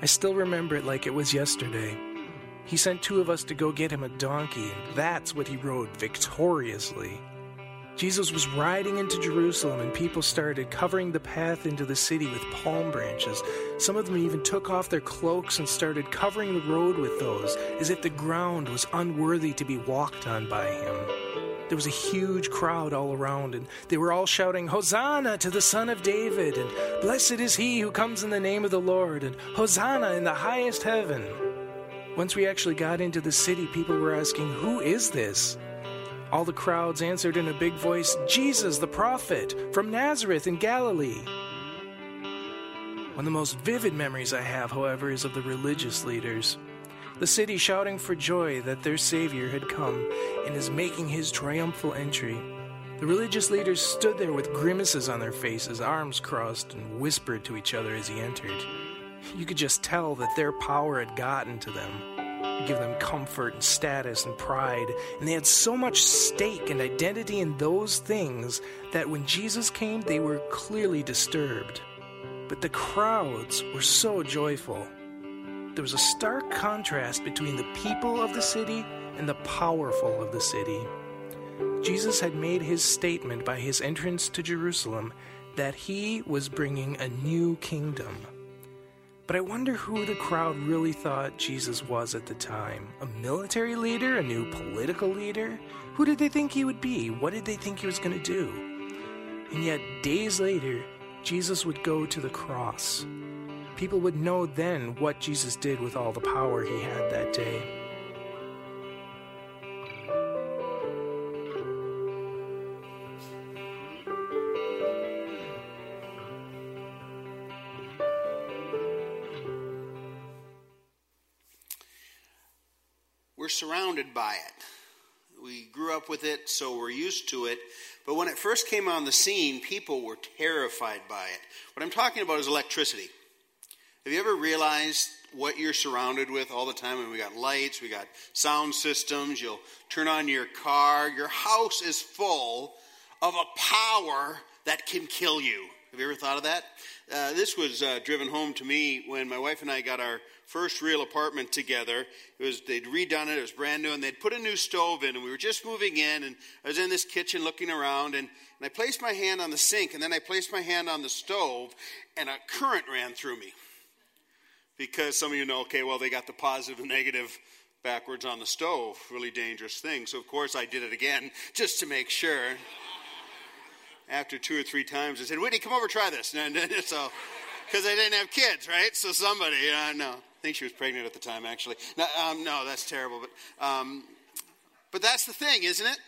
I still remember it like it was yesterday. He sent two of us to go get him a donkey, and that's what he rode victoriously. Jesus was riding into Jerusalem, and people started covering the path into the city with palm branches. Some of them even took off their cloaks and started covering the road with those, as if the ground was unworthy to be walked on by him. There was a huge crowd all around, and they were all shouting, Hosanna to the Son of David, and Blessed is he who comes in the name of the Lord, and Hosanna in the highest heaven. Once we actually got into the city, people were asking, Who is this? All the crowds answered in a big voice, Jesus, the prophet, from Nazareth in Galilee. One of the most vivid memories I have, however, is of the religious leaders. The city shouting for joy that their Savior had come and is making his triumphal entry. The religious leaders stood there with grimaces on their faces, arms crossed, and whispered to each other as he entered. You could just tell that their power had gotten to them give them comfort and status and pride. And they had so much stake and identity in those things that when Jesus came, they were clearly disturbed. But the crowds were so joyful. There was a stark contrast between the people of the city and the powerful of the city. Jesus had made his statement by his entrance to Jerusalem that he was bringing a new kingdom. But I wonder who the crowd really thought Jesus was at the time. A military leader? A new political leader? Who did they think he would be? What did they think he was going to do? And yet, days later, Jesus would go to the cross. People would know then what Jesus did with all the power he had that day. we're surrounded by it. We grew up with it, so we're used to it. But when it first came on the scene, people were terrified by it. What I'm talking about is electricity. Have you ever realized what you're surrounded with all the time? And we got lights, we got sound systems, you'll turn on your car. Your house is full of a power that can kill you. Have you ever thought of that? Uh, this was uh, driven home to me when my wife and I got our first real apartment together. It was they'd redone it; it was brand new, and they'd put a new stove in. And we were just moving in, and I was in this kitchen looking around, and, and I placed my hand on the sink, and then I placed my hand on the stove, and a current ran through me. Because some of you know, okay, well, they got the positive and negative backwards on the stove, really dangerous thing. So of course I did it again just to make sure after two or three times, I said, Whitney, come over, try this. And, so, because I didn't have kids, right? So somebody, uh, no, I think she was pregnant at the time, actually. No, um, no that's terrible. But, um, but that's the thing, isn't it?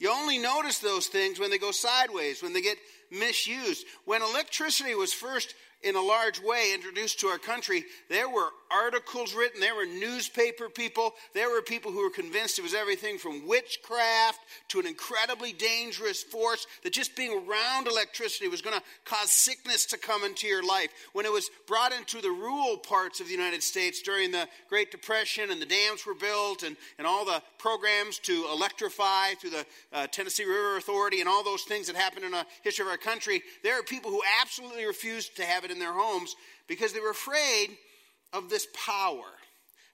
You only notice those things when they go sideways, when they get misused. When electricity was first in a large way introduced to our country, there were articles written, there were newspaper people, there were people who were convinced it was everything from witchcraft to an incredibly dangerous force, that just being around electricity was going to cause sickness to come into your life. When it was brought into the rural parts of the United States during the Great Depression and the dams were built and, and all the programs to electrify through the uh, Tennessee River Authority and all those things that happened in the history of our country, there are people who absolutely refused to have it in their homes because they were afraid of this power.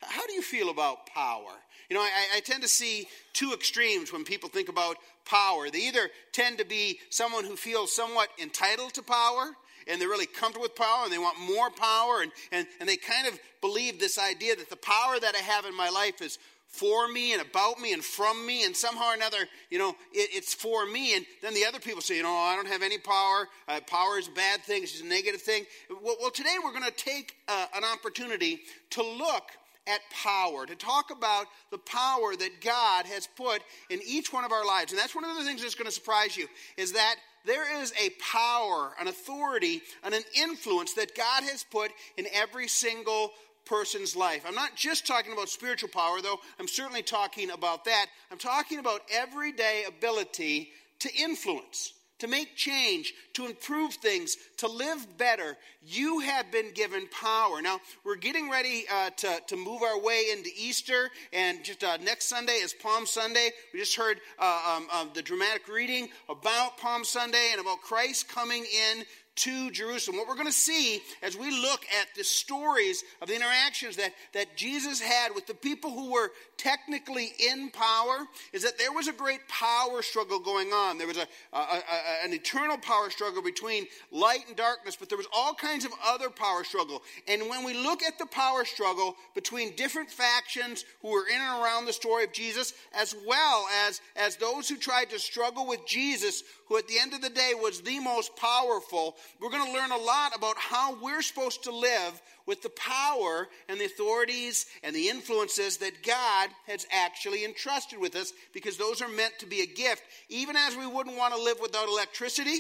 How do you feel about power? You know, I, I, tend to see two extremes when people think about power. They either tend to be someone who feels somewhat entitled to power and they're really comfortable with power and they want more power and, and, and they kind of believe this idea that the power that I have in my life is for me and about me and from me, and somehow or another, you know, it, it's for me. And then the other people say, you know, I don't have any power. Uh, power is a bad thing, it's a negative thing. Well, well today we're going to take uh, an opportunity to look at power, to talk about the power that God has put in each one of our lives. And that's one of the things that's going to surprise you is that there is a power, an authority, and an influence that God has put in every single person's life. I'm not just talking about spiritual power, though, I'm certainly talking about that. I'm talking about everyday ability to influence, to make change, to improve things, to live better. You have been given power. Now, we're getting ready uh, to, to move our way into Easter, and just uh, next Sunday is Palm Sunday. We just heard uh, um, the dramatic reading about Palm Sunday and about Christ coming in to Jerusalem. What we're going to see as we look at the stories of the interactions that, that Jesus had with the people who were technically in power is that there was a great power struggle going on. There was a, a, a, an eternal power struggle between light and darkness, but there was all kinds of other power struggle. And when we look at the power struggle between different factions who were in and around the story of Jesus, as well as, as those who tried to struggle with Jesus, who at the end of the day was the most powerful, we're going to learn a lot about how we're supposed to live with the power and the authorities and the influences that God has actually entrusted with us because those are meant to be a gift. Even as we wouldn't want to live without electricity,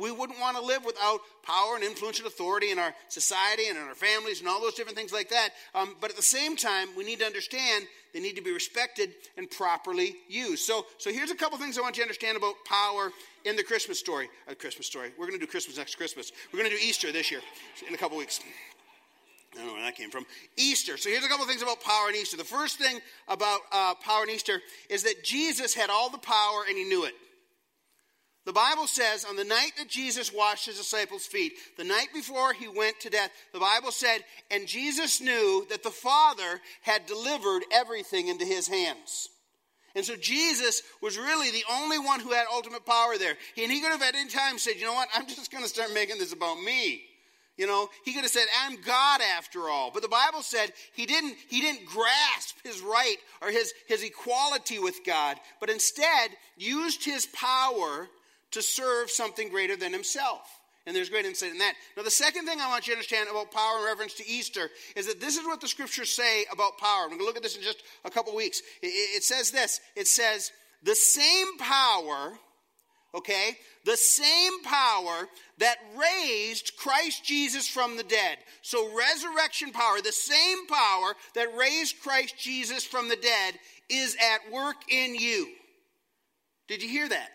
we wouldn't want to live without power and influence and authority in our society and in our families and all those different things like that. Um, but at the same time, we need to understand they need to be respected and properly used. So, so here's a couple things I want you to understand about power in the Christmas story. Uh, Christmas story. We're going to do Christmas next Christmas. We're going to do Easter this year in a couple weeks. I don't know where that came from. Easter. So here's a couple things about power in Easter. The first thing about uh, power in Easter is that Jesus had all the power and he knew it. The Bible says on the night that Jesus washed his disciples' feet, the night before he went to death, the Bible said, and Jesus knew that the Father had delivered everything into his hands. And so Jesus was really the only one who had ultimate power there. And he could have at any time said, you know what, I'm just going to start making this about me. You know, he could have said, I'm God after all. But the Bible said he didn't, he didn't grasp his right or his, his equality with God, but instead used his power to serve something greater than himself. And there's great insight in that. Now, the second thing I want you to understand about power in reference to Easter is that this is what the scriptures say about power. We're going to look at this in just a couple weeks. It, it says this it says, the same power, okay, the same power that raised Christ Jesus from the dead. So, resurrection power, the same power that raised Christ Jesus from the dead, is at work in you. Did you hear that?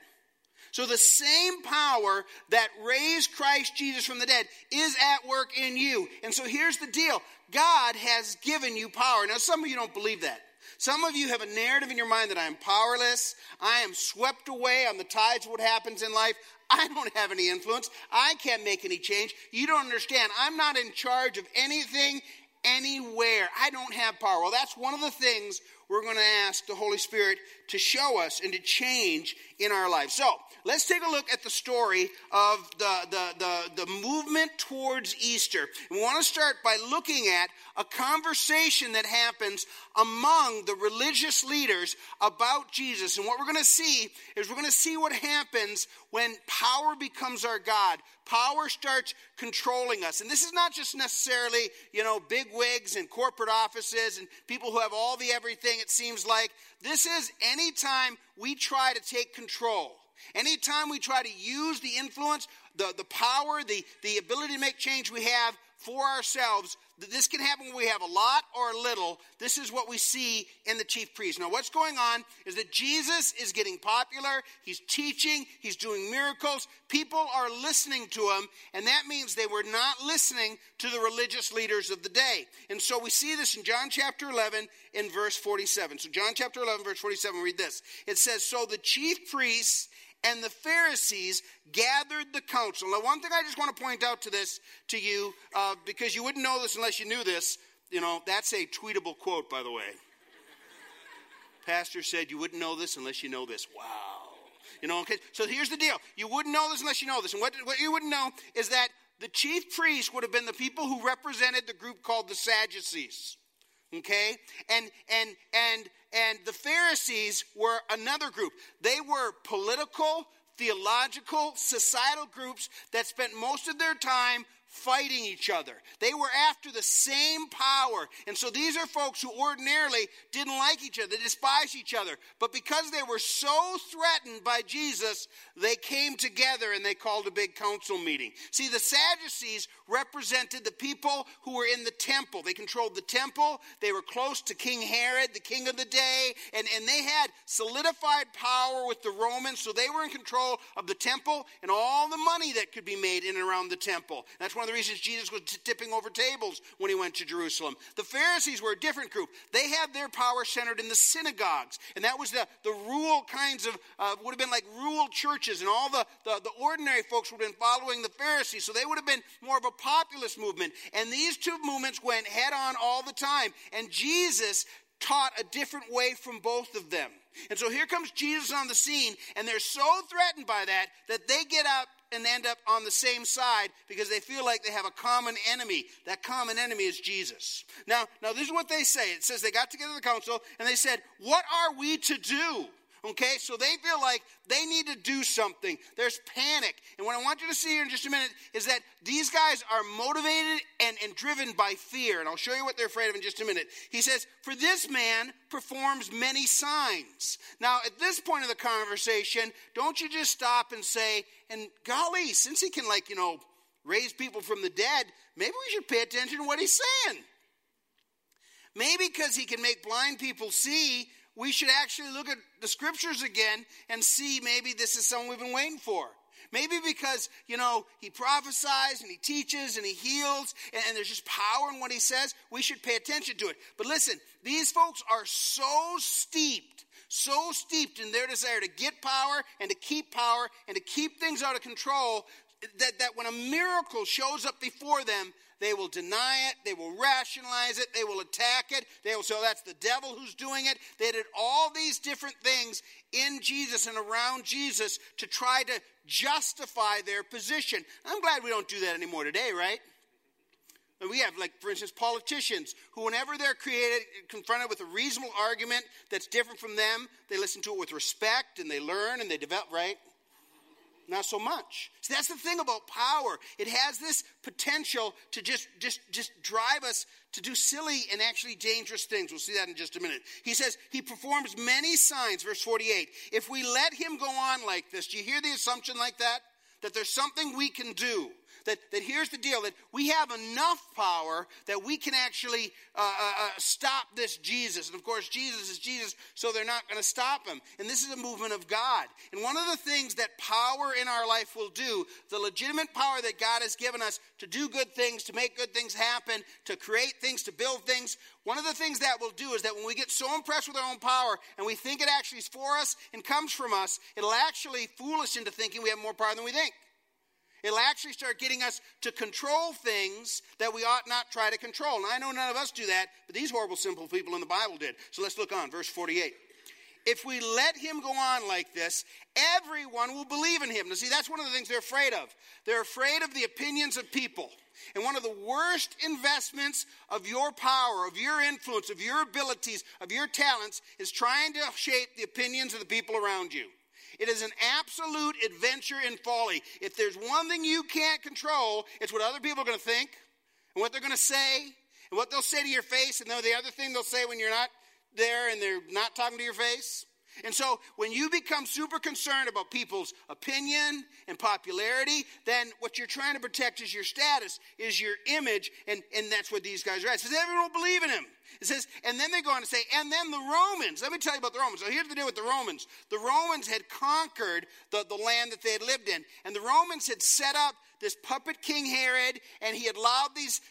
So the same power that raised Christ Jesus from the dead is at work in you. And so here's the deal God has given you power. Now, some of you don't believe that. Some of you have a narrative in your mind that I am powerless. I am swept away on the tides of what happens in life. I don't have any influence. I can't make any change. You don't understand. I'm not in charge of anything anywhere. I don't have power. Well, that's one of the things we're going to ask the Holy Spirit to show us and to change in our lives. So, let's take a look at the story of the, the, the, the movement towards Easter. We want to start by looking at a conversation that happens among the religious leaders about Jesus. And what we're going to see is we're going to see what happens when power becomes our God. Power starts controlling us. And this is not just necessarily, you know, big wigs and corporate offices and people who have all the everything, it seems like. This is anytime we try to take control. Anytime we try to use the influence, the, the power, the, the ability to make change we have for ourselves, this can happen when we have a lot or a little. This is what we see in the chief priest. Now, what's going on is that Jesus is getting popular. He's teaching, he's doing miracles. People are listening to him, and that means they were not listening to the religious leaders of the day. And so we see this in John chapter 11 in verse 47. So, John chapter 11, verse 47, read this. It says, So the chief priests and the Pharisees gathered the council. Now, one thing I just want to point out to this to you, uh, because you wouldn't know this unless you knew this. You know, that's a tweetable quote, by the way. Pastor said you wouldn't know this unless you know this. Wow. You know, okay. So here's the deal: you wouldn't know this unless you know this. And what, what you wouldn't know is that the chief priests would have been the people who represented the group called the Sadducees. Okay, and and and and the Pharisees were another group. They were political, theological, societal groups that spent most of their time fighting each other. They were after the same power. And so these are folks who ordinarily didn't like each other, they despised each other. But because they were so threatened by Jesus, they came together and they called a big council meeting. See, the Sadducees represented the people who were in the temple. They controlled the temple, they were close to King Herod, the king of the day, and, and they had solidified power with the Romans, so they were in control of the temple and all the money that could be made in and around the temple. That's one of the reasons Jesus was t- tipping over tables when he went to Jerusalem. The Pharisees were a different group. They had their power centered in the synagogues, and that was the, the rural kinds of, uh, would have been like rural churches, and all the, the, the ordinary folks would have been following the Pharisees, so they would have been more of a populist movement. And these two movements went head on all the time, and Jesus taught a different way from both of them. And so here comes Jesus on the scene, and they're so threatened by that that they get up and end up on the same side because they feel like they have a common enemy. That common enemy is Jesus. Now, now this is what they say. It says they got together the council and they said, "What are we to do?" Okay, so they feel like they need to do something. There's panic. And what I want you to see here in just a minute is that these guys are motivated and, and driven by fear. And I'll show you what they're afraid of in just a minute. He says, For this man performs many signs. Now, at this point of the conversation, don't you just stop and say, And golly, since he can, like, you know, raise people from the dead, maybe we should pay attention to what he's saying. Maybe because he can make blind people see, we should actually look at the scriptures again and see maybe this is something we've been waiting for. Maybe because, you know, he prophesies and he teaches and he heals and, and, there's just power in what he says. We should pay attention to it. But listen, these folks are so steeped, so steeped in their desire to get power and to keep power and to keep things out of control that, that when a miracle shows up before them, they will deny it. They will rationalize it. They will attack it. They will say, that's the devil who's doing it. They did all these different things in Jesus and around Jesus to try to justify their position. I'm glad we don't do that anymore today, right? We have, like, for instance, politicians who, whenever they're created, confronted with a reasonable argument that's different from them, they listen to it with respect and they learn and they develop, right? Not so much. So that's the thing about power. It has this potential to just, just, just drive us to do silly and actually dangerous things. We'll see that in just a minute. He says, He performs many signs, verse 48. If we let Him go on like this, do you hear the assumption like that? That there's something we can do that, that here's the deal that we have enough power that we can actually uh, uh, uh stop this Jesus. And of course, Jesus is Jesus, so they're not going to stop him. And this is a movement of God. And one of the things that power in our life will do, the legitimate power that God has given us to do good things, to make good things happen, to create things, to build things, one of the things that will do is that when we get so impressed with our own power and we think it actually is for us and comes from us, it'll actually fool us into thinking we have more power than we think. It'll actually start getting us to control things that we ought not try to control. And I know none of us do that, but these horrible, simple people in the Bible did. So let's look on, verse 48. If we let him go on like this, everyone will believe in him. Now, see, that's one of the things they're afraid of. They're afraid of the opinions of people. And one of the worst investments of your power, of your influence, of your abilities, of your talents is trying to shape the opinions of the people around you. It is an absolute adventure in folly. If there's one thing you can't control, it's what other people are going to think and what they're going to say and what they'll say to your face and the other thing they'll say when you're not there and they're not talking to your face. And so when you become super concerned about people's opinion and popularity, then what you're trying to protect is your status, is your image, and, and that's what these guys are at. It says everyone will believe in him. It says, and then they go on to say, and then the Romans. Let me tell you about the Romans. So here's the deal with the Romans. The Romans had conquered the, the land that they had lived in. And the Romans had set up this puppet king Herod, and he had allowed these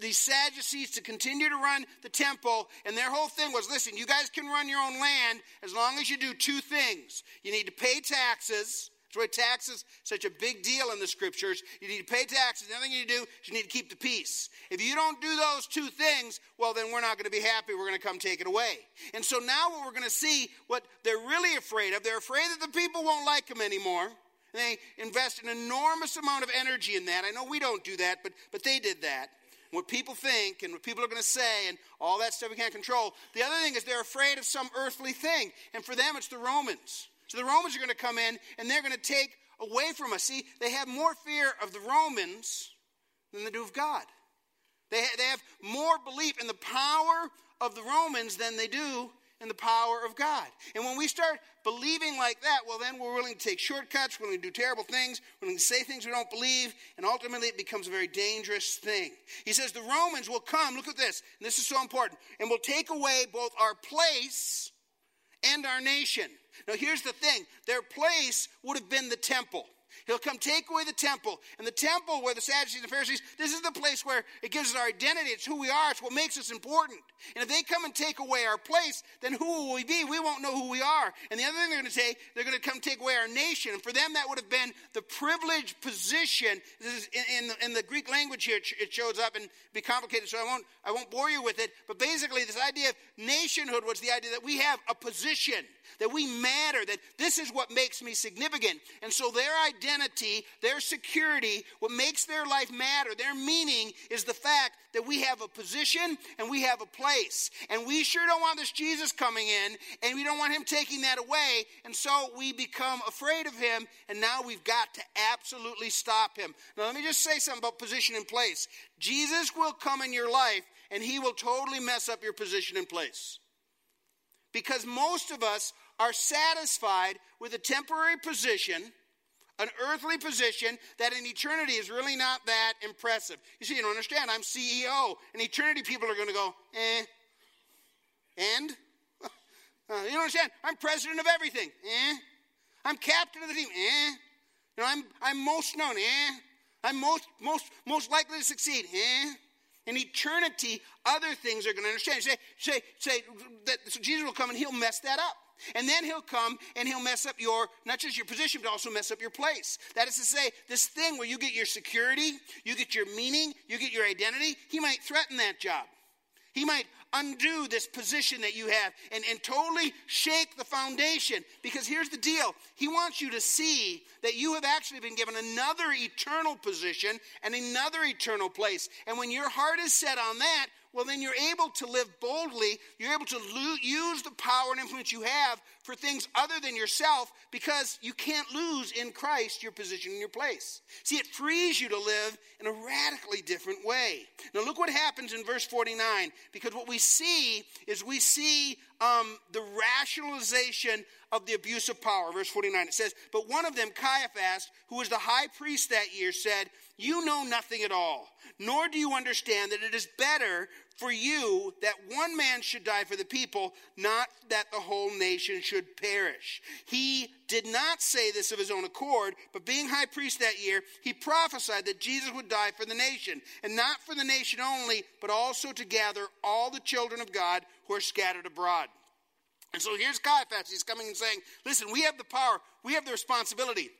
these Sadducees to continue to run the temple, and their whole thing was listen, you guys can run your own land as long as you do two things. You need to pay taxes, that's why taxes such a big deal in the scriptures. You need to pay taxes. The other thing you need to do is you need to keep the peace. If you don't do those two things, well, then we're not going to be happy. We're going to come take it away. And so now what we're going to see, what they're really afraid of, they're afraid that the people won't like them anymore. And they invest an enormous amount of energy in that. I know we don't do that, but, but they did that what people think and what people are going to say and all that stuff we can't control. The other thing is they're afraid of some earthly thing. And for them, it's the Romans. So the Romans are going to come in and they're going to take away from us. See, they have more fear of the Romans than they do of God. They, they have more belief in the power of the Romans than they do in the power of God. And when we start believing like that, well, then we're willing to take shortcuts, we're willing to do terrible things, we're willing to say things we don't believe, and ultimately it becomes a very dangerous thing. He says the Romans will come, look at this, and this is so important, and will take away both our place and our nation. Now, here's the thing their place would have been the temple. He'll come take away the temple. And the temple where the Sadducees and the Pharisees, this is the place where it gives us our identity. It's who we are. It's what makes us important. And if they come and take away our place, then who will we be? We won't know who we are. And the other thing they're going to say, they're going to come take away our nation. And for them, that would have been the privileged position. In, in, the, in the Greek language here, it shows up and be complicated, so I won't, I won't bore you with it. But basically, this idea of nationhood was the idea that we have a position that we matter, that this is what makes me significant. And so their identity, their security, what makes their life matter, their meaning is the fact that we have a position and we have a place. And we sure don't want this Jesus coming in and we don't want him taking that away. And so we become afraid of him and now we've got to absolutely stop him. Now let me just say something about position and place. Jesus will come in your life and he will totally mess up your position and place because most of us are satisfied with a temporary position, an earthly position that in eternity is really not that impressive. You see, you don't understand. I'm CEO. In eternity, people are going to go, eh. And? Uh, you don't understand. I'm president of everything. Eh. I'm captain of the team. Eh. You know, I'm, I'm most known. Eh. I'm most, most, most likely to succeed. Eh. In eternity, other things are going to understand. Say, say, say that so Jesus will come and he'll mess that up. And then he'll come and he'll mess up your, not just your position, but also mess up your place. That is to say, this thing where you get your security, you get your meaning, you get your identity, he might threaten that job. He might undo this position that you have and, and totally shake the foundation. Because here's the deal He wants you to see that you have actually been given another eternal position and another eternal place. And when your heart is set on that, well, then you're able to live boldly. You're able to use the power and influence you have for things other than yourself because you can't lose in Christ your position and your place. See, it frees you to live in a radically different way. Now, look what happens in verse 49 because what we see is we see um, the rationalization of the abuse of power. Verse 49, it says, But one of them, Caiaphas, who was the high priest that year, said, You know nothing at all, nor do you understand that it is better for you that one man should die for the people, not that the whole nation should perish. He did not say this of his own accord, but being high priest that year, he prophesied that Jesus would die for the nation, and not for the nation only, but also to gather all the children of God who are scattered abroad. And so here's Caiaphas. He's coming and saying, Listen, we have the power, we have the responsibility.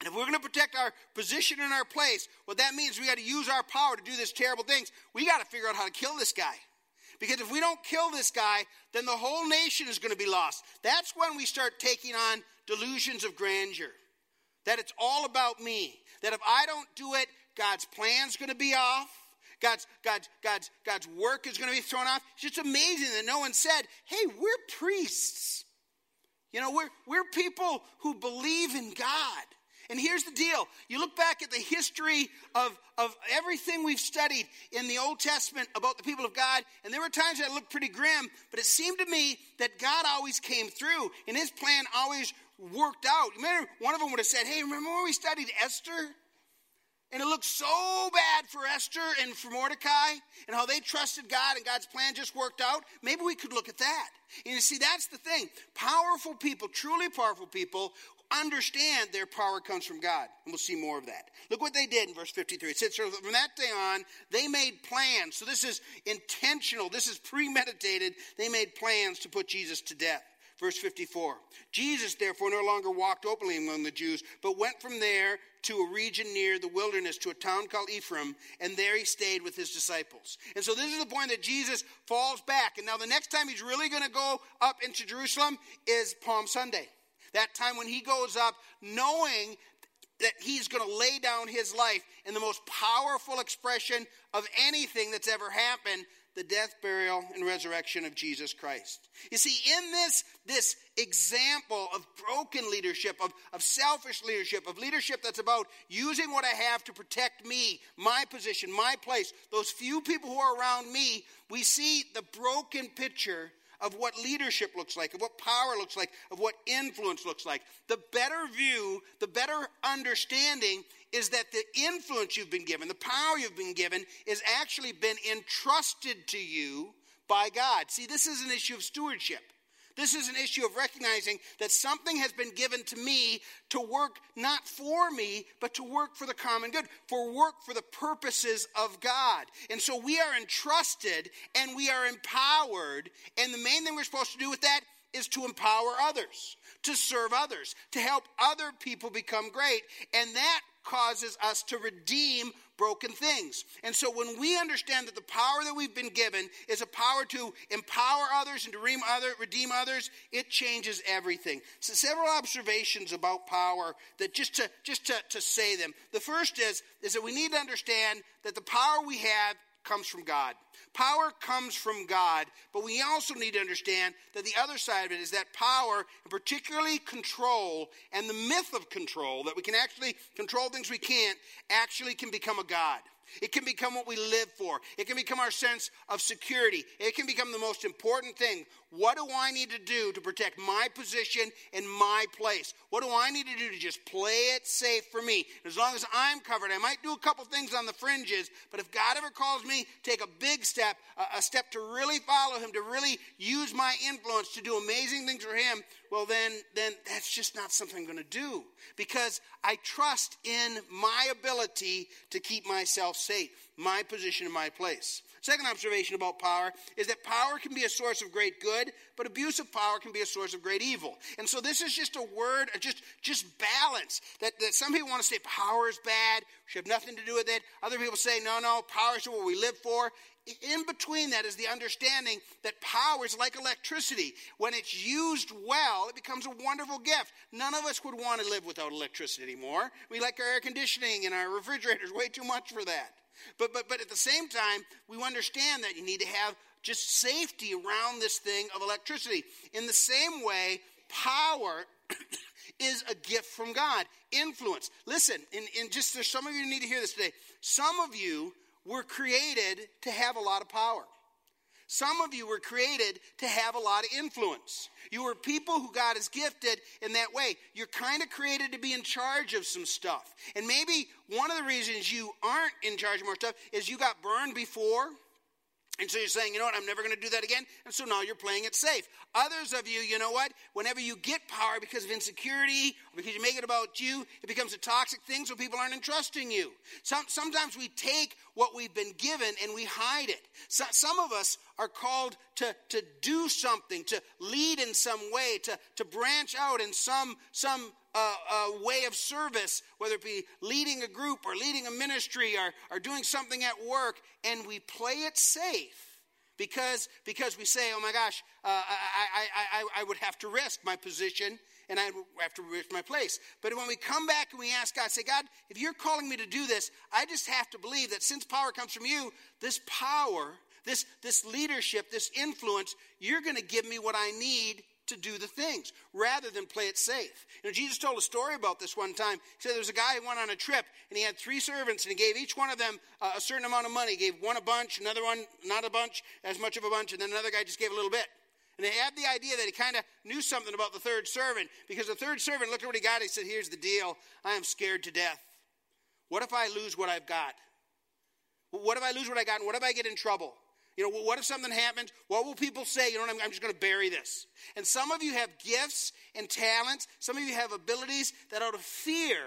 And if we're going to protect our position and our place, what that means we got to use our power to do these terrible things. We got to figure out how to kill this guy. Because if we don't kill this guy, then the whole nation is going to be lost. That's when we start taking on delusions of grandeur. That it's all about me. That if I don't do it, God's plan's going to be off. God's, God's, God's, God's work is going to be thrown off. It's just amazing that no one said, hey, we're priests. You know, we're, we're people who believe in God. And here's the deal you look back at the history of, of everything we've studied in the Old Testament about the people of God, and there were times that looked pretty grim, but it seemed to me that God always came through, and his plan always worked out. Remember, one of them would have said, Hey, remember when we studied Esther? And it looked so bad for Esther and for Mordecai and how they trusted God and God's plan just worked out. Maybe we could look at that. And you see, that's the thing. Powerful people, truly powerful people, understand their power comes from God. And we'll see more of that. Look what they did in verse 53. It says, from that day on, they made plans. So this is intentional, this is premeditated. They made plans to put Jesus to death. Verse 54 Jesus, therefore, no longer walked openly among the Jews, but went from there to a region near the wilderness to a town called Ephraim, and there he stayed with his disciples. And so, this is the point that Jesus falls back. And now, the next time he's really going to go up into Jerusalem is Palm Sunday. That time when he goes up, knowing that he's going to lay down his life in the most powerful expression of anything that's ever happened the death, burial, and resurrection of Jesus Christ. You see, in this, this example of broken leadership, of, of selfish leadership, of leadership that's about using what I have to protect me, my position, my place, those few people who are around me, we see the broken picture of what leadership looks like, of what power looks like, of what influence looks like. The better view, the better understanding is that the influence you've been given, the power you've been given, is actually been entrusted to you by God. See, this is an issue of stewardship. This is an issue of recognizing that something has been given to me to work not for me, but to work for the common good, for work for the purposes of God. And so we are entrusted and we are empowered. And the main thing we're supposed to do with that is to empower others, to serve others, to help other people become great. And that causes us to redeem broken things. And so when we understand that the power that we've been given is a power to empower others and to redeem, other, redeem others, it changes everything. So several observations about power that just to just to, to say them. The first is, is that we need to understand that the power we have comes from God. Power comes from God, but we also need to understand that the other side of it is that power, and particularly control, and the myth of control, that we can actually control things we can't, actually can become a God. It can become what we live for. It can become our sense of security. It can become the most important thing. What do I need to do to protect my position and my place? What do I need to do to just play it safe for me? As long as I'm covered, I might do a couple things on the fringes, but if God ever calls me, take a big step, a, step to really follow Him, to really use my influence to do amazing things for Him, well, then, then that's just not something I'm going to do because I trust in my ability to keep myself safe, my position and my place. Second observation about power is that power can be a source of great good, but abuse of power can be a source of great evil. And so this is just a word, just, just balance. That, that some people want to say power is bad, we should have nothing to do with it. Other people say, no, no, power is what we live for. In between that is the understanding that power is like electricity. When it's used well, it becomes a wonderful gift. None of us would want to live without electricity anymore. We like our air conditioning and our refrigerators way too much for that. But, but, but at the same time, we understand that you need to have just safety around this thing of electricity. In the same way, power is a gift from God. Influence. Listen, in, in just there's some of you need to hear this today. Some of you were created to have a lot of power. Some of you were created to have a lot of influence. You were people who God has gifted in that way. You're kind of created to be in charge of some stuff. And maybe one of the reasons you aren't in charge of more stuff is you got burned before and so you're saying, you know what, I'm never going to do that again. And so now you're playing it safe. Others of you, you know what, whenever you get power because of insecurity because you make it about you, it becomes a toxic thing so people aren't entrusting you. Some, sometimes we take what we've been given and we hide it. So, some of us are called to, to do something, to lead in some way, to, to branch out in some, some uh, uh, way of service, whether it be leading a group or leading a ministry or, or doing something at work, and we play it safe because, because we say, oh my gosh, uh, I, I, I, I would have to risk my position and I have to risk my place. But when we come back and we ask God, say, God, if you're calling me to do this, I just have to believe that since power comes from you, this power, this, this leadership, this influence, you're going to give me what I need to do the things rather than play it safe. You know, Jesus told a story about this one time. He said there was a guy who went on a trip and he had three servants and he gave each one of them uh, a certain amount of money. He gave one a bunch, another one not a bunch, as much of a bunch, and then another guy just gave a little bit. And they had the idea that he kind of knew something about the third servant because the third servant looked at what he got. He said, Here's the deal. I am scared to death. What if I lose what I've got? What if I lose what I got? And what if I get in trouble? You know, what if something happens? What will people say? You know, I'm, I'm just going to bury this. And some of you have gifts and talents. Some of you have abilities that out of fear,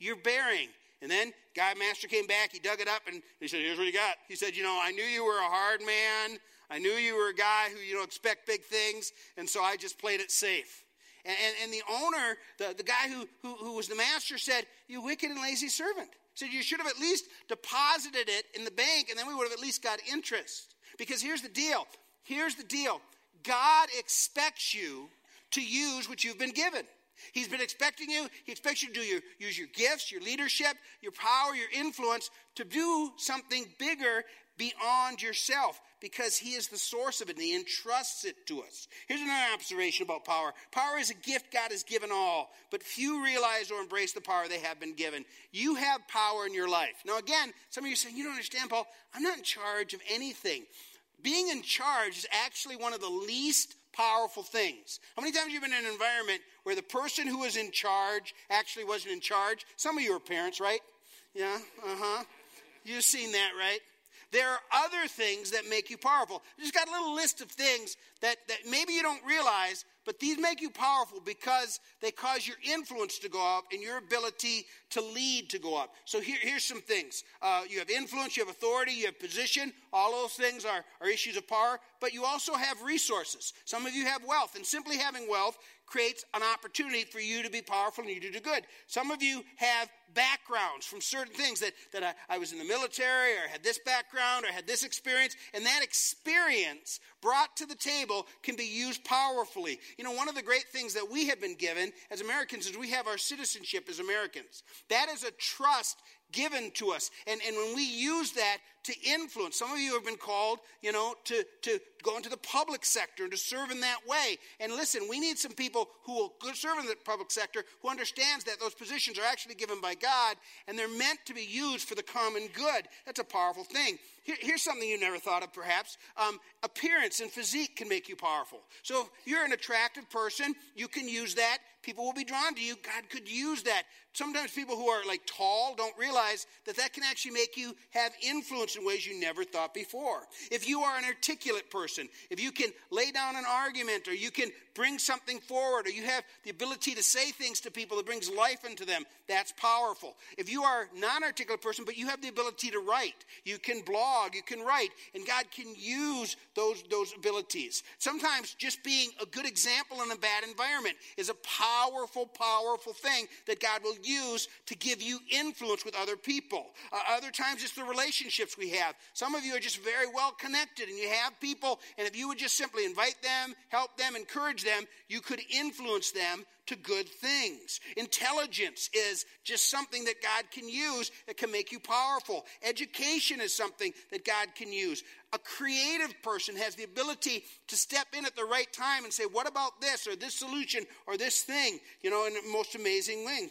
you're burying. And then guy master came back, he dug it up, and he said, Here's what you got. He said, You know, I knew you were a hard man. I knew you were a guy who, you know, expect big things, and so I just played it safe. And, and, and the owner, the, the guy who, who, who was the master, said, You wicked and lazy servant. Said you should have at least deposited it in the bank, and then we would have at least got interest. Because here's the deal. Here's the deal. God expects you to use what you've been given. He's been expecting you. He expects you to do your, use your gifts, your leadership, your power, your influence to do something bigger beyond yourself because He is the source of it and He entrusts it to us. Here's another observation about power power is a gift God has given all, but few realize or embrace the power they have been given. You have power in your life. Now, again, some of you are saying, You don't understand, Paul. I'm not in charge of anything. Being in charge is actually one of the least powerful things. How many times have you been in an environment where the person who was in charge actually wasn't in charge? Some of you are parents, right? Yeah, uh huh. You've seen that, right? There are other things that make you powerful. I just got a little list of things that, that maybe you don't realize, but these make you powerful because they cause your influence to go up and your ability to lead to go up. So here, here's some things uh, you have influence, you have authority, you have position. All those things are, are issues of power, but you also have resources. Some of you have wealth, and simply having wealth creates an opportunity for you to be powerful and you to do good. Some of you have backgrounds from certain things that, that I, I was in the military or had this background or had this experience, and that experience brought to the table can be used powerfully. You know, one of the great things that we have been given as Americans is we have our citizenship as Americans. That is a trust given to us. And, and when we use that to influence, some of you have been called, you know, to, to go into the public sector and to serve in that way. And listen, we need some people who will serve in the public sector who understands that those positions are actually given by God and they're meant to be used for the common good. That's a powerful thing. Here, here's something you never thought of, perhaps. Um, appearance and physique can make you powerful. So if you're an attractive person, you can use that. People will be drawn to you. God could use that. Sometimes people who are like tall don't realize that that can actually make you have influence in ways you never thought before. If you are an articulate person, if you can lay down an argument or you can bring something forward or you have the ability to say things to people that brings life into them, that's powerful. If you are non-articulate person but you have the ability to write, you can blog, you can write, and God can use those, those abilities. Sometimes just being a good example in a bad environment is a powerful, powerful thing that God will use to give you influence with other people. Uh, other times it's the relationships we have. Some of you are just very well connected and you have people, and if you would just simply invite them, help them, encourage them, you could influence them to good things. Intelligence is just something that God can use that can make you powerful. Education is something that God can use. A creative person has the ability to step in at the right time and say, What about this or this solution or this thing? You know, in the most amazing way.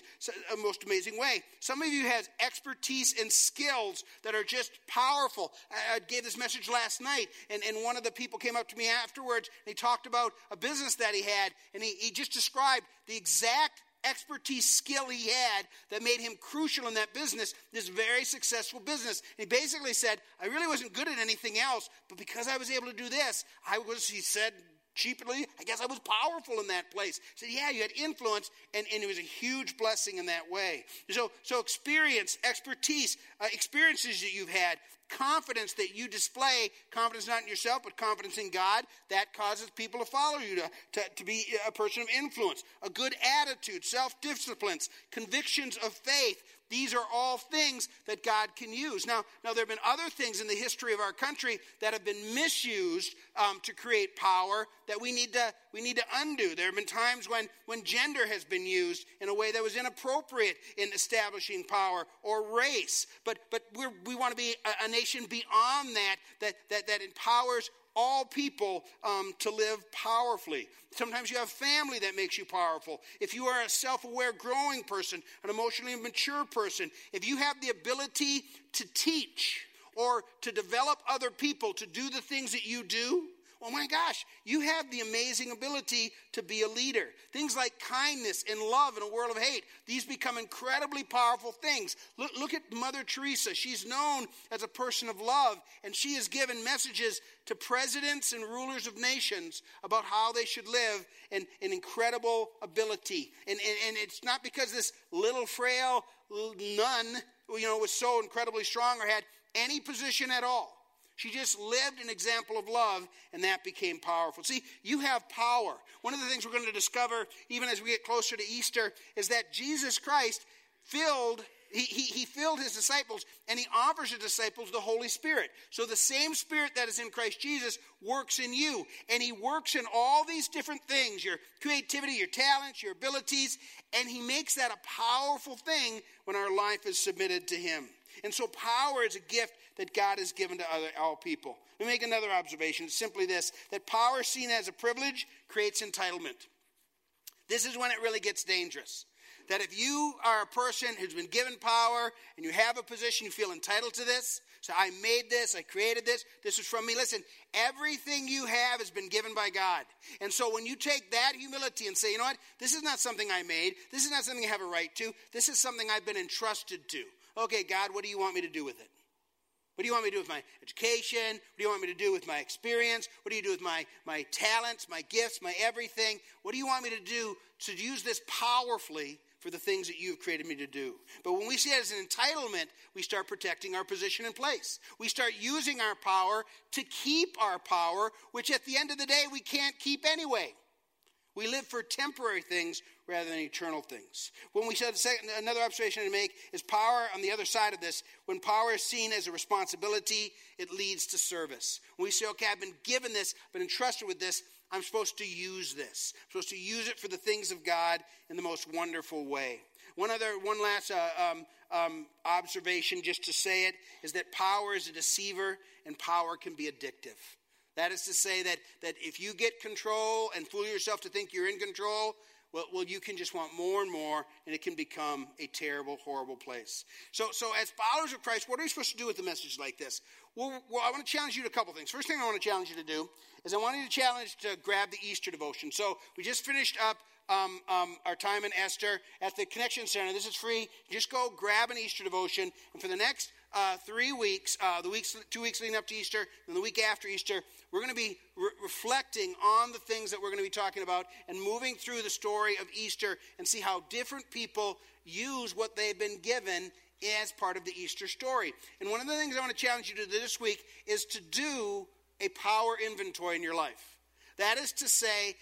A uh, most amazing way. Some of you have expertise and skills that are just powerful. I, gave this message last night, and, and one of the people came up to me afterwards and he talked about a business that he had, and he, he just described the exact expertise, skill he had that made him crucial in that business, this very successful business. He basically said, I really wasn't good at anything else, but because I was able to do this, I was, he said, cheaply, I guess I was powerful in that place. He said, yeah, you had influence, and, and it was a huge blessing in that way. So, so experience, expertise, uh, experiences that you've had, confidence that you display, confidence not in yourself, but confidence in God, that causes people to follow you, to, to, to be a person of influence. A good attitude, self disciplines, convictions of faith, these are all things that God can use. Now, now there have been other things in the history of our country that have been misused um, to create power that we need to we need to undo. There have been times when when gender has been used in a way that was inappropriate in establishing power or race. But but we we want to be a, a nation beyond that that that that empowers all people um, to live powerfully. Sometimes you have family that makes you powerful. If you are a self aware, growing person, an emotionally mature person, if you have the ability to teach or to develop other people to do the things that you do, Oh my gosh, you have the amazing ability to be a leader. Things like kindness and love in a world of hate, these become incredibly powerful things. Look, look at Mother Teresa. She's known as a person of love, and she has given messages to presidents and rulers of nations about how they should live in an incredible ability. And, and, and it's not because this little frail nun, you know, was so incredibly strong or had any position at all. She just lived an example of love, and that became powerful. See, you have power. One of the things we're going to discover, even as we get closer to Easter, is that Jesus Christ filled. He, he, he filled his disciples and he offers his disciples the Holy Spirit. So the same Spirit that is in Christ Jesus works in you. And he works in all these different things your creativity, your talents, your abilities. And he makes that a powerful thing when our life is submitted to him. And so power is a gift that God has given to other, all people. Let me make another observation. It's simply this that power seen as a privilege creates entitlement. This is when it really gets dangerous. That if you are a person who's been given power and you have a position, you feel entitled to this. So I made this, I created this, this is from me. Listen, everything you have has been given by God. And so when you take that humility and say, you know what, this is not something I made, this is not something I have a right to, this is something I've been entrusted to. Okay, God, what do you want me to do with it? What do you want me to do with my education? What do you want me to do with my experience? What do you do with my, my talents, my gifts, my everything? What do you want me to do to use this powerfully for the things that you've created me to do? But when we see it as an entitlement, we start protecting our position and place. We start using our power to keep our power, which at the end of the day, we can't keep anyway. We live for temporary things rather than eternal things. When we said another observation to make is power on the other side of this. When power is seen as a responsibility, it leads to service. When we say, okay, I've been given this, I've been entrusted with this, I'm supposed to use this. I'm supposed to use it for the things of God in the most wonderful way. One other, one last uh, um, um, observation, just to say it, is that power is a deceiver and power can be addictive. That is to say that, that if you get control and fool yourself to think you're in control, well, well, you can just want more and more, and it can become a terrible, horrible place. So, so as followers of Christ, what are we supposed to do with a message like this? Well, well, I want to challenge you to a couple things. First thing I want to challenge you to do is I want you to challenge to grab the Easter devotion. So we just finished up um, um, our time in Esther at the Connection Center. This is free. Just go grab an Easter devotion, and for the next uh, three weeks, uh, the weeks, two weeks leading up to Easter, and the week after Easter, we're going to be re- reflecting on the things that we're going to be talking about and moving through the story of Easter and see how different people use what they've been given as part of the Easter story. And one of the things I want to challenge you to do this week is to do a power inventory in your life. That is to say,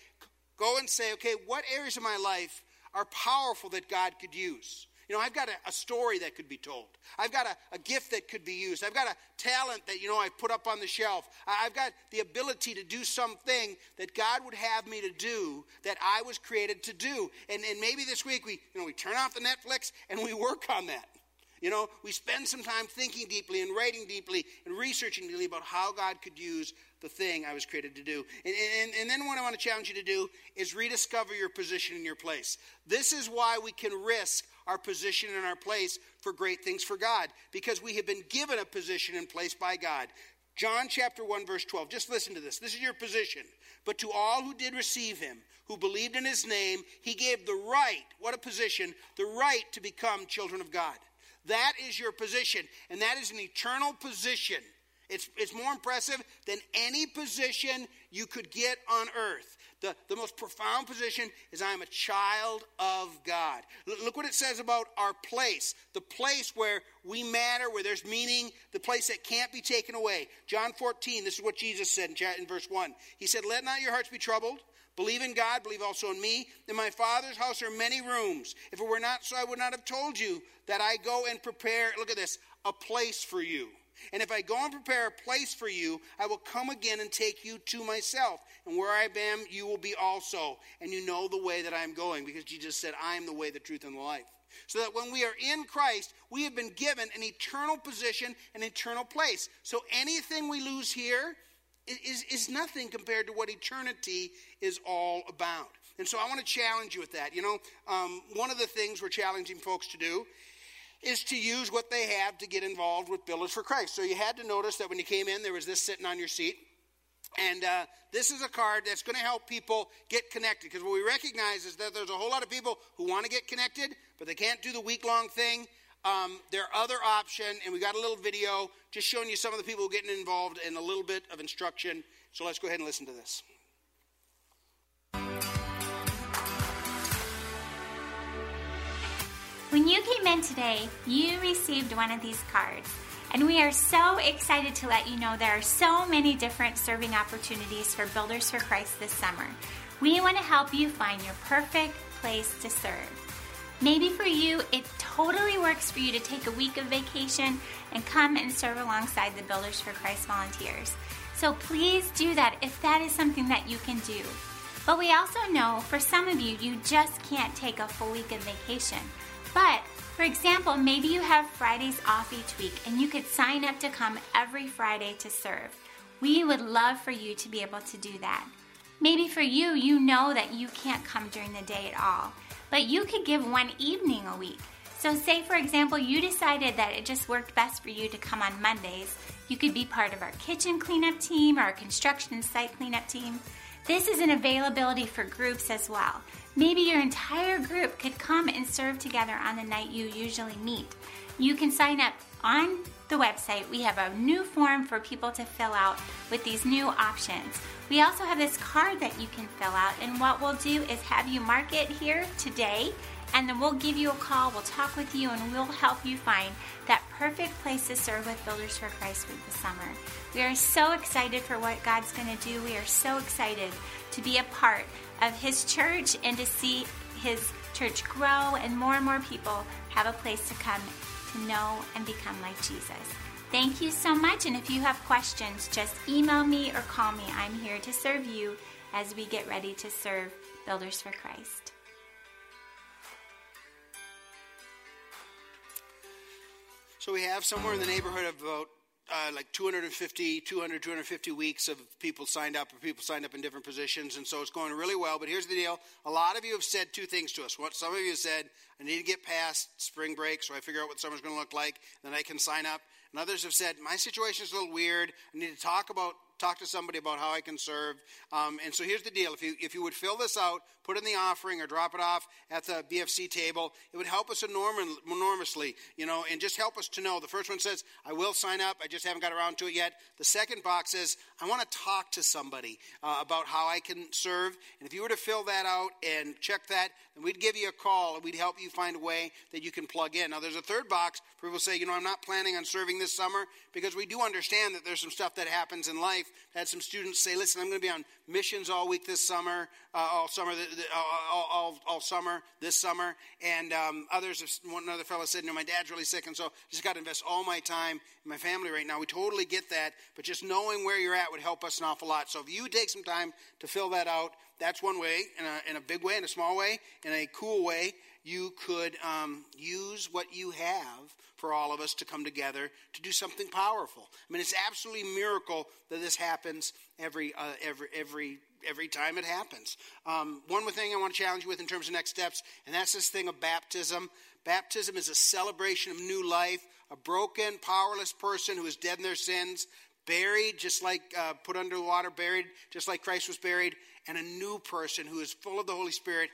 go and say, okay, what areas of my life are powerful that God could use? You know, I've got a, a story that could be told. I've got a, a, gift that could be used. I've got a talent that, you know, I put up on the shelf. I've got the ability to do something that God would have me to do that I was created to do. And, and maybe this week we, you know, we turn off the Netflix and we work on that. You know, we spend some time thinking deeply and writing deeply and researching deeply about how God could use the thing I was created to do. And, and, and, then what I want to challenge you to do is rediscover your position in your place. This is why we can risk our position and our place for great things for God, because we have been given a position and place by God. John chapter 1, verse 12. Just listen to this. This is your position. But to all who did receive him, who believed in his name, he gave the right, what a position, the right to become children of God. That is your position, and that is an eternal position. It's, it's more impressive than any position you could get on earth. The, the most profound position is I am a child of God. L- look what it says about our place the place where we matter, where there's meaning, the place that can't be taken away. John 14, this is what Jesus said in, in verse 1. He said, Let not your hearts be troubled. Believe in God, believe also in me. In my Father's house are many rooms. If it were not so, I would not have told you that I go and prepare, look at this, a place for you. And if I go and prepare a place for you, I will come again and take you to myself. And where I am, you will be also. And you know the way that I am going, because Jesus said, I am the way, the truth, and the life. So that when we are in Christ, we have been given an eternal position, an eternal place. So anything we lose here is, is nothing compared to what eternity is all about. And so I want to challenge you with that. You know, um, one of the things we're challenging folks to do is to use what they have to get involved with Builders for Christ. So you had to notice that when you came in, there was this sitting on your seat. And uh, this is a card that's going to help people get connected. Because what we recognize is that there's a whole lot of people who want to get connected, but they can't do the week long thing. Um, their other option, and we got a little video just showing you some of the people getting involved and a little bit of instruction. So let's go ahead and listen to this. When you came in today, you received one of these cards. And we are so excited to let you know there are so many different serving opportunities for Builders for Christ this summer. We want to help you find your perfect place to serve. Maybe for you, it totally works for you to take a week of vacation and come and serve alongside the Builders for Christ volunteers. So please do that if that is something that you can do. But we also know for some of you, you just can't take a full week of vacation. But for example, maybe you have Fridays off each week and you could sign up to come every Friday to serve. We would love for you to be able to do that. Maybe for you, you know that you can't come during the day at all, but you could give one evening a week. So, say for example, you decided that it just worked best for you to come on Mondays. You could be part of our kitchen cleanup team or our construction site cleanup team. This is an availability for groups as well. Maybe your entire group could come and serve together on the night you usually meet. You can sign up on the website. We have a new form for people to fill out with these new options. We also have this card that you can fill out, and what we'll do is have you mark it here today, and then we'll give you a call, we'll talk with you, and we'll help you find that perfect place to serve with Builders for Christ for the summer. We are so excited for what God's going to do. We are so excited to be a part of His church and to see His church grow and more and more people have a place to come to know and become like Jesus. Thank you so much. And if you have questions, just email me or call me. I'm here to serve you as we get ready to serve Builders for Christ. So we have somewhere in the neighborhood of about uh, like 250, 200, 250 weeks of people signed up, or people signed up in different positions, and so it's going really well. But here's the deal: a lot of you have said two things to us. What some of you said, I need to get past spring break so I figure out what summer's going to look like, then I can sign up. And others have said, my situation is a little weird. I need to talk about talk to somebody about how I can serve. Um, and so here's the deal: if you if you would fill this out, put in the offering, or drop it off at the BFC table, it would help us enorm- enormously. You know, and just help us to know. The first one says, "I will sign up. I just haven't got around to it yet." The second box says, "I want to talk to somebody uh, about how I can serve." And if you were to fill that out and check that, then we'd give you a call and we'd help you find a way that you can plug in. Now, there's a third box people say, "You know, I'm not planning on serving this summer," because we do understand that there's some stuff that happens in life had some students say, listen, I'm going to be on missions all week this summer, uh, all summer, all, all, all, summer, this summer. And um, others, one other fellow said, no, my dad's really sick, and so I just got to invest all my time in my family right now. We totally get that, but just knowing where you're at would help us an awful lot. So if you take some time to fill that out, that's one way, in a, in a big way, in a small way, in a cool way, you could um, use what you have for all of us to come together to do something powerful. I mean, it's absolutely miracle that this happens every uh, every every every time it happens. Um, one more thing I want to challenge you with in terms of next steps, and that's this thing of baptism. Baptism is a celebration of new life. A broken, powerless person who is dead in their sins, buried just like uh, put under the water, buried just like Christ was buried, and a new person who is full of the Holy Spirit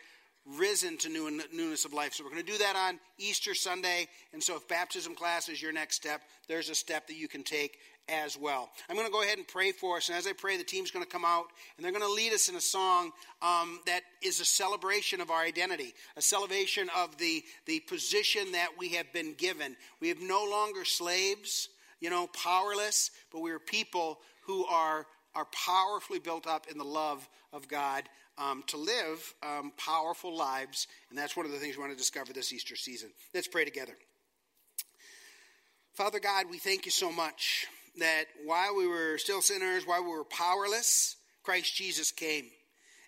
risen to new, newness of life. So we're going to do that on Easter Sunday. And so if baptism class is your next step, there's a step that you can take as well. I'm going to go ahead and pray for us. And as I pray, the team's going to come out and they're going to lead us in a song um, that is a celebration of our identity, a celebration of the, the position that we have been given. We have no longer slaves, you know, powerless, but we are people who are, are powerfully built up in the love of God um, to live um, powerful lives. And that's one of the things we want to discover this Easter season. Let's pray together. Father God, we thank you so much that while we were still sinners, while we were powerless, Christ Jesus came.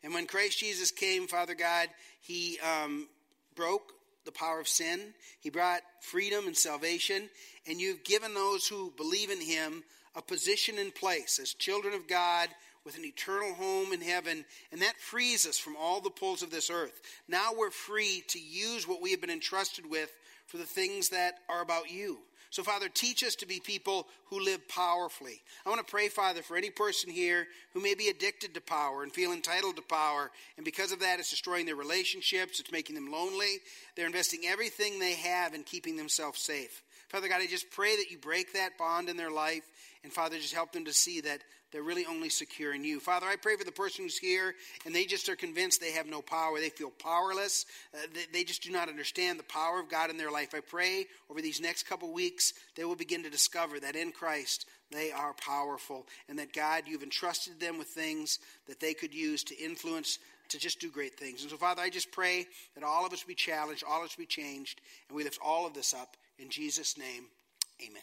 And when Christ Jesus came, Father God, he um, broke the power of sin. He brought freedom and salvation. And you've given those who believe in him a position in place as children of God with an eternal home in heaven, and that frees us from all the pulls of this earth. Now we're free to use what we have been entrusted with for the things that are about you. So, Father, teach us to be people who live powerfully. I want to pray, Father, for any person here who may be addicted to power and feel entitled to power, and because of that, it's destroying their relationships, it's making them lonely. They're investing everything they have in keeping themselves safe. Father God, I just pray that you break that bond in their life, and Father, just help them to see that they're really only secure in you. Father, I pray for the person who's here and they just are convinced they have no power. They feel powerless. Uh, they, they, just do not understand the power of God in their life. I pray over these next couple weeks they will begin to discover that in Christ they are powerful and that God, you've entrusted them with things that they could use to influence to just do great things. And so, Father, I just pray that all of us be challenged, all of us be changed, and we lift all of this up in Jesus' name. Amen.